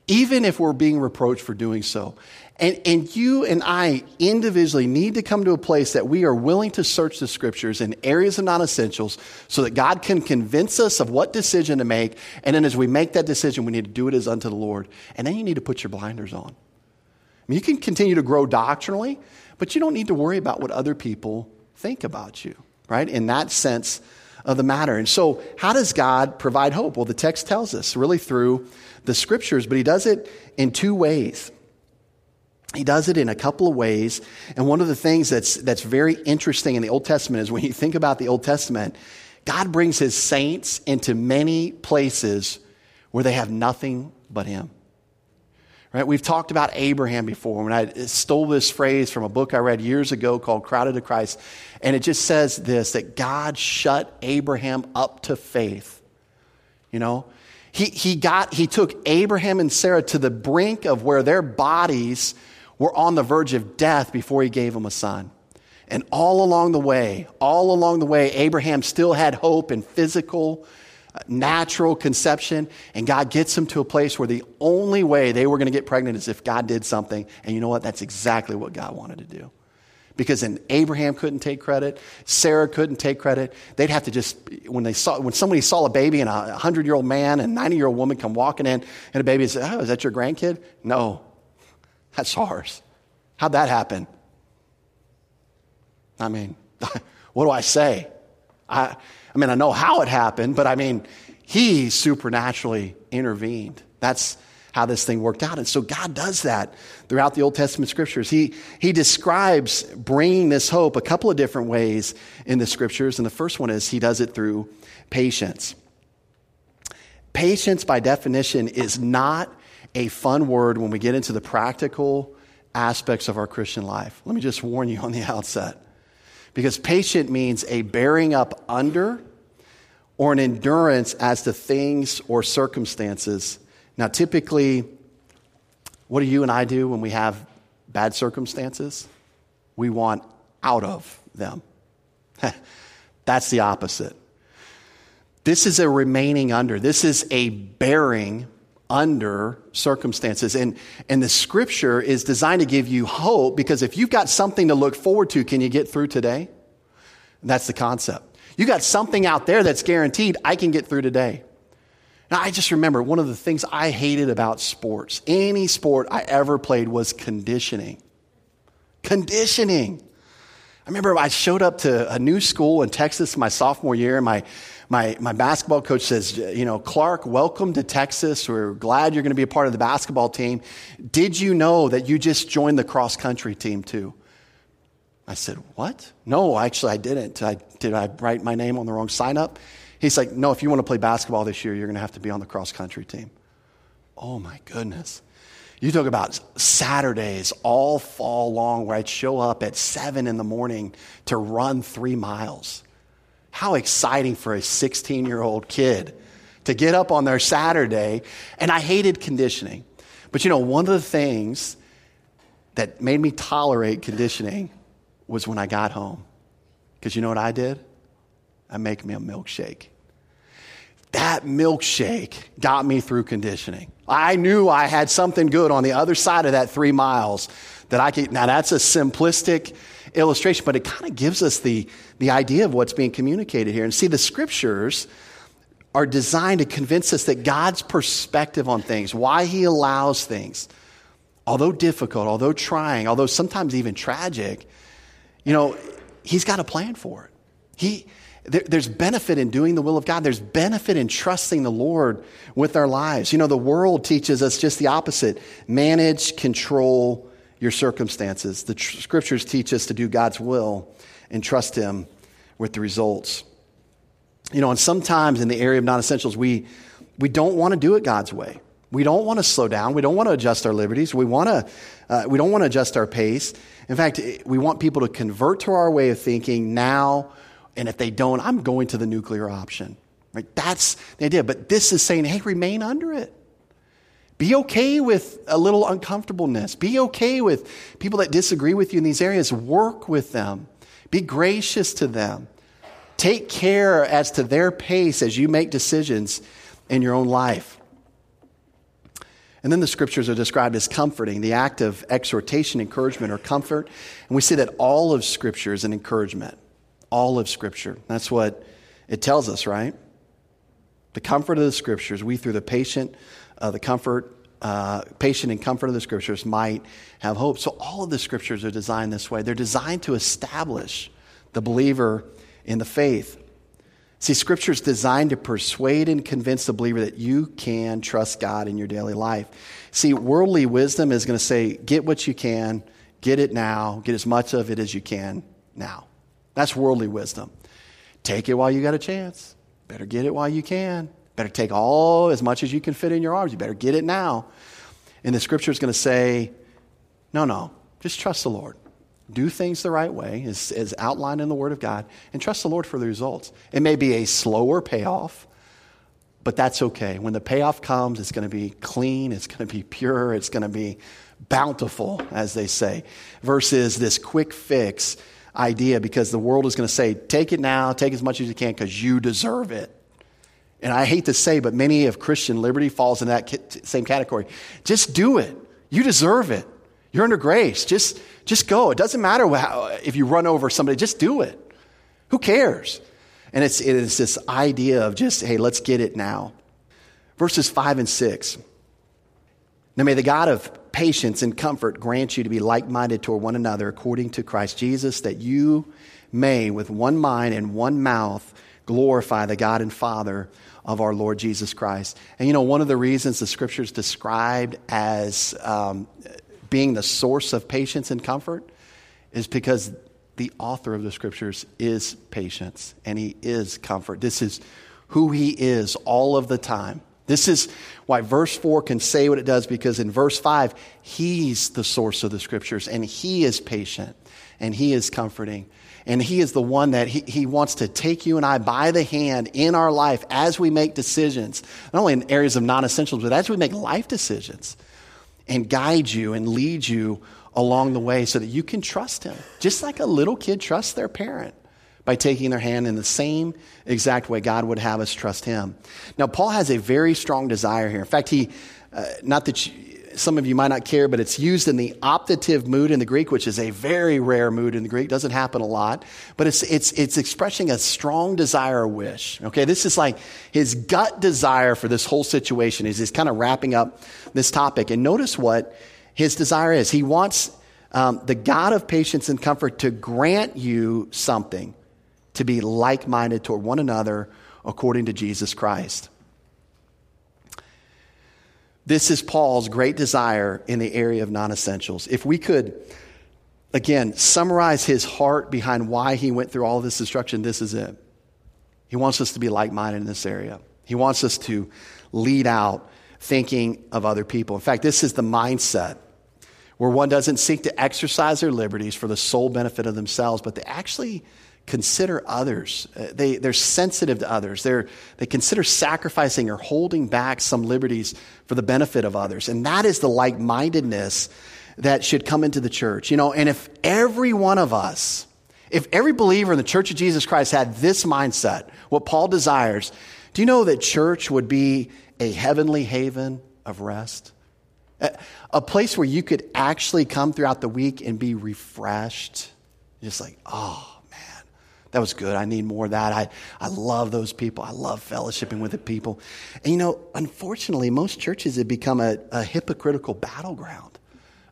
Even if we're being reproached for doing so. And, and you and I individually need to come to a place that we are willing to search the scriptures in areas of non essentials so that God can convince us of what decision to make. And then as we make that decision, we need to do it as unto the Lord. And then you need to put your blinders on. I mean, you can continue to grow doctrinally, but you don't need to worry about what other people think about you, right? In that sense of the matter. And so, how does God provide hope? Well, the text tells us really through the scriptures, but He does it in two ways. He does it in a couple of ways. And one of the things that's, that's very interesting in the Old Testament is when you think about the Old Testament, God brings His saints into many places where they have nothing but Him. Right? We've talked about Abraham before. and I stole this phrase from a book I read years ago called Crowded to Christ, and it just says this that God shut Abraham up to faith. You know, he, he got he took Abraham and Sarah to the brink of where their bodies were on the verge of death before he gave them a son. And all along the way, all along the way, Abraham still had hope in physical natural conception, and God gets them to a place where the only way they were going to get pregnant is if God did something. And you know what? That's exactly what God wanted to do. Because then Abraham couldn't take credit, Sarah couldn't take credit. They'd have to just when they saw when somebody saw a baby and a hundred year old man and ninety year old woman come walking in and a baby said, "Oh, is that your grandkid?" No, that's ours. How'd that happen? I mean, *laughs* what do I say? I I mean, I know how it happened, but I mean, he supernaturally intervened. That's how this thing worked out. And so God does that throughout the Old Testament scriptures. He, he describes bringing this hope a couple of different ways in the scriptures. And the first one is he does it through patience. Patience, by definition, is not a fun word when we get into the practical aspects of our Christian life. Let me just warn you on the *laughs* outset. Because patient means a bearing up under or an endurance as to things or circumstances. Now, typically, what do you and I do when we have bad circumstances? We want out of them. *laughs* That's the opposite. This is a remaining under. This is a bearing under circumstances. And, and the scripture is designed to give you hope because if you've got something to look forward to, can you get through today? That's the concept. You got something out there that's guaranteed, I can get through today. Now, I just remember one of the things I hated about sports, any sport I ever played, was conditioning. Conditioning. I remember I showed up to a new school in Texas my sophomore year, and my, my, my basketball coach says, You know, Clark, welcome to Texas. We're glad you're going to be a part of the basketball team. Did you know that you just joined the cross country team too? I said, What? No, actually, I didn't. I, did I write my name on the wrong sign up? He's like, No, if you want to play basketball this year, you're going to have to be on the cross country team. Oh my goodness. You talk about Saturdays all fall long where I'd show up at seven in the morning to run three miles. How exciting for a 16 year old kid to get up on their Saturday. And I hated conditioning. But you know, one of the things that made me tolerate conditioning was when I got home. Because you know what I did? I make me a milkshake. That milkshake got me through conditioning. I knew I had something good on the other side of that three miles that I could. Now, that's a simplistic illustration, but it kind of gives us the, the idea of what's being communicated here. And see, the scriptures are designed to convince us that God's perspective on things, why He allows things, although difficult, although trying, although sometimes even tragic, you know, He's got a plan for it. He, there, there's benefit in doing the will of God. There's benefit in trusting the Lord with our lives. You know, the world teaches us just the opposite manage, control your circumstances. The tr- scriptures teach us to do God's will and trust Him with the results. You know, and sometimes in the area of non essentials, we, we don't want to do it God's way. We don't want to slow down. We don't want to adjust our liberties. We, want to, uh, we don't want to adjust our pace. In fact, we want people to convert to our way of thinking now, and if they don't, I'm going to the nuclear option. Right? That's the idea. But this is saying, hey, remain under it. Be okay with a little uncomfortableness. Be okay with people that disagree with you in these areas. Work with them. Be gracious to them. Take care as to their pace as you make decisions in your own life. And then the scriptures are described as comforting, the act of exhortation, encouragement, or comfort. And we see that all of scripture is an encouragement. All of scripture. That's what it tells us, right? The comfort of the scriptures, we through the patient, uh, the comfort, uh, patient and comfort of the scriptures might have hope. So all of the scriptures are designed this way. They're designed to establish the believer in the faith. See, Scripture is designed to persuade and convince the believer that you can trust God in your daily life. See, worldly wisdom is going to say, get what you can, get it now, get as much of it as you can now. That's worldly wisdom. Take it while you got a chance. Better get it while you can. Better take all as much as you can fit in your arms. You better get it now. And the Scripture is going to say, no, no, just trust the Lord do things the right way, as, as outlined in the Word of God, and trust the Lord for the results. It may be a slower payoff, but that's okay. When the payoff comes, it's going to be clean, it's going to be pure, it's going to be bountiful, as they say, versus this quick fix idea because the world is going to say, take it now, take as much as you can because you deserve it. And I hate to say, but many of Christian liberty falls in that same category. Just do it. You deserve it. You're under grace. Just, just go. It doesn't matter how, if you run over somebody, just do it. Who cares? And it's, it's this idea of just, hey, let's get it now. Verses 5 and 6. Now may the God of patience and comfort grant you to be like minded toward one another according to Christ Jesus, that you may, with one mind and one mouth, glorify the God and Father of our Lord Jesus Christ. And you know, one of the reasons the scriptures described as um, being the source of patience and comfort is because the author of the scriptures is patience and he is comfort. This is who he is all of the time. This is why verse 4 can say what it does because in verse 5, he's the source of the scriptures and he is patient and he is comforting. And he is the one that he, he wants to take you and I by the hand in our life as we make decisions, not only in areas of non essentials, but as we make life decisions and guide you and lead you along the way so that you can trust Him. Just like a little kid trusts their parent by taking their hand in the same exact way God would have us trust Him. Now, Paul has a very strong desire here. In fact, he, uh, not that you, some of you might not care, but it's used in the optative mood in the Greek, which is a very rare mood in the Greek. Doesn't happen a lot, but it's, it's, it's expressing a strong desire wish. Okay, this is like his gut desire for this whole situation is he's kind of wrapping up this topic. And notice what his desire is. He wants um, the God of patience and comfort to grant you something to be like minded toward one another according to Jesus Christ. This is Paul's great desire in the area of non essentials. If we could, again, summarize his heart behind why he went through all this destruction, this is it. He wants us to be like minded in this area. He wants us to lead out thinking of other people. In fact, this is the mindset where one doesn't seek to exercise their liberties for the sole benefit of themselves, but they actually consider others. Uh, they, they're sensitive to others. They're, they consider sacrificing or holding back some liberties for the benefit of others. And that is the like mindedness that should come into the church. You know, and if every one of us, if every believer in the Church of Jesus Christ had this mindset, what Paul desires, do you know that church would be a heavenly haven of rest? A place where you could actually come throughout the week and be refreshed. Just like, oh, that was good. I need more of that. I, I love those people. I love fellowshipping with the people. And you know, unfortunately, most churches have become a, a hypocritical battleground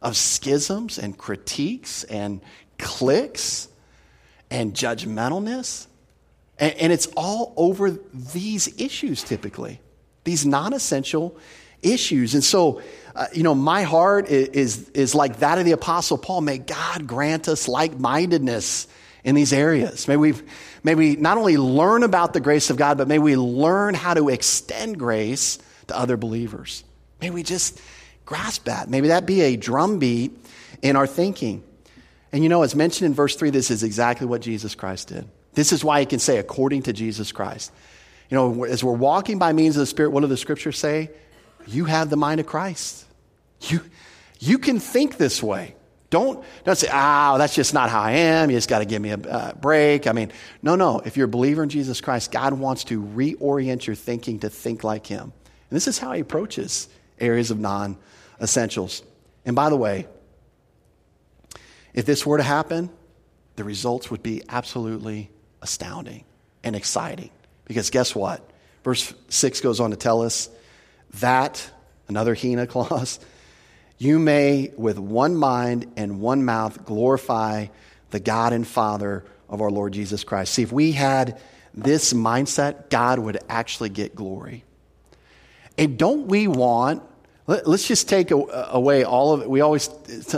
of schisms and critiques and cliques and judgmentalness. And, and it's all over these issues typically, these non essential issues. And so, uh, you know, my heart is, is, is like that of the Apostle Paul. May God grant us like mindedness in these areas. May we, may we not only learn about the grace of God, but may we learn how to extend grace to other believers. May we just grasp that. Maybe that be a drumbeat in our thinking. And you know, as mentioned in verse 3, this is exactly what Jesus Christ did. This is why he can say, according to Jesus Christ. You know, as we're walking by means of the Spirit, what do the scriptures say? You have the mind of Christ. You, you can think this way. Don't, don't say, oh, that's just not how I am. You just got to give me a uh, break. I mean, no, no. If you're a believer in Jesus Christ, God wants to reorient your thinking to think like Him. And this is how He approaches areas of non essentials. And by the way, if this were to happen, the results would be absolutely astounding and exciting. Because guess what? Verse 6 goes on to tell us that, another Hina *laughs* clause, you may with one mind and one mouth glorify the God and Father of our Lord Jesus Christ. See, if we had this mindset, God would actually get glory. And don't we want, let, us just take away all of it. We always,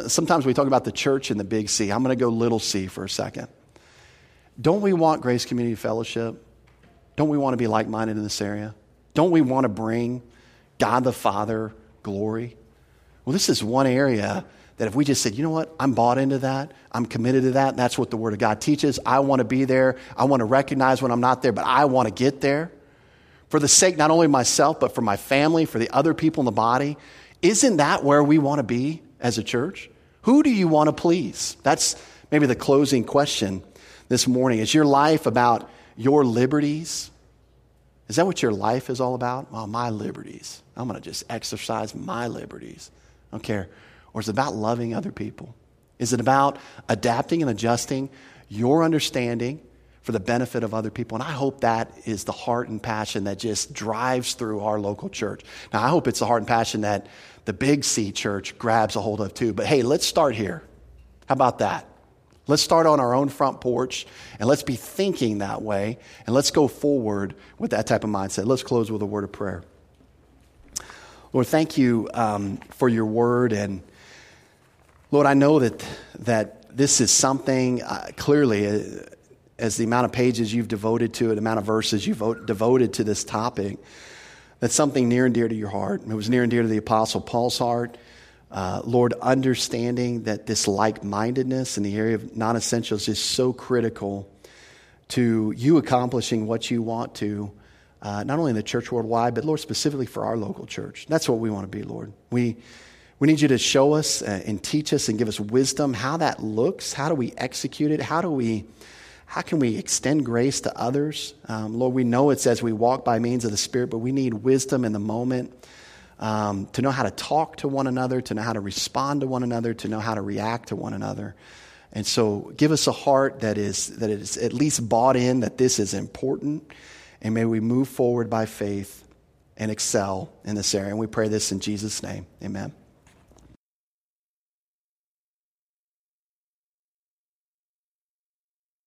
sometimes we talk about the church and the big C. I'm going to go little c for a second. Don't we want Grace Community Fellowship? Don't we want to be like minded in this area? Don't we want to bring God the Father glory? Well, this is one area that if we just said, you know what, I'm bought into that, I'm committed to that, that's what the Word of God teaches. I want to be there. I want to recognize when I'm not there, but I want to get there for the sake not only myself, but for my family, for the other people in the body. Isn't that where we want to be as a church? Who do you want to please? That's maybe the closing question this morning. Is your life about your liberties? Is that what your life is all about? Well, my liberties. I'm going to just exercise my liberties. I don't care. Or is it about loving other people? Is it about adapting and adjusting your understanding for the benefit of other people? And I hope that is the heart and passion that just drives through our local church. Now, I hope it's the heart and passion that the Big C church grabs a hold of too. But hey, let's start here. How about that? Let's start on our own front porch and let's be thinking that way and let's go forward with that type of mindset. Let's close with a word of prayer. Lord, thank you um, for your word. And Lord, I know that, that this is something uh, clearly, uh, as the amount of pages you've devoted to it, the amount of verses you've devoted to this topic, that's something near and dear to your heart. It was near and dear to the Apostle Paul's heart. Uh, Lord, understanding that this like mindedness in the area of non essentials is so critical to you accomplishing what you want to, uh, not only in the church worldwide, but Lord, specifically for our local church. That's what we want to be, Lord. We, we need you to show us uh, and teach us and give us wisdom how that looks. How do we execute it? How do we. How can we extend grace to others? Um, Lord, we know it's as we walk by means of the Spirit, but we need wisdom in the moment um, to know how to talk to one another, to know how to respond to one another, to know how to react to one another. And so give us a heart that is, that is at least bought in that this is important. And may we move forward by faith and excel in this area. And we pray this in Jesus' name. Amen.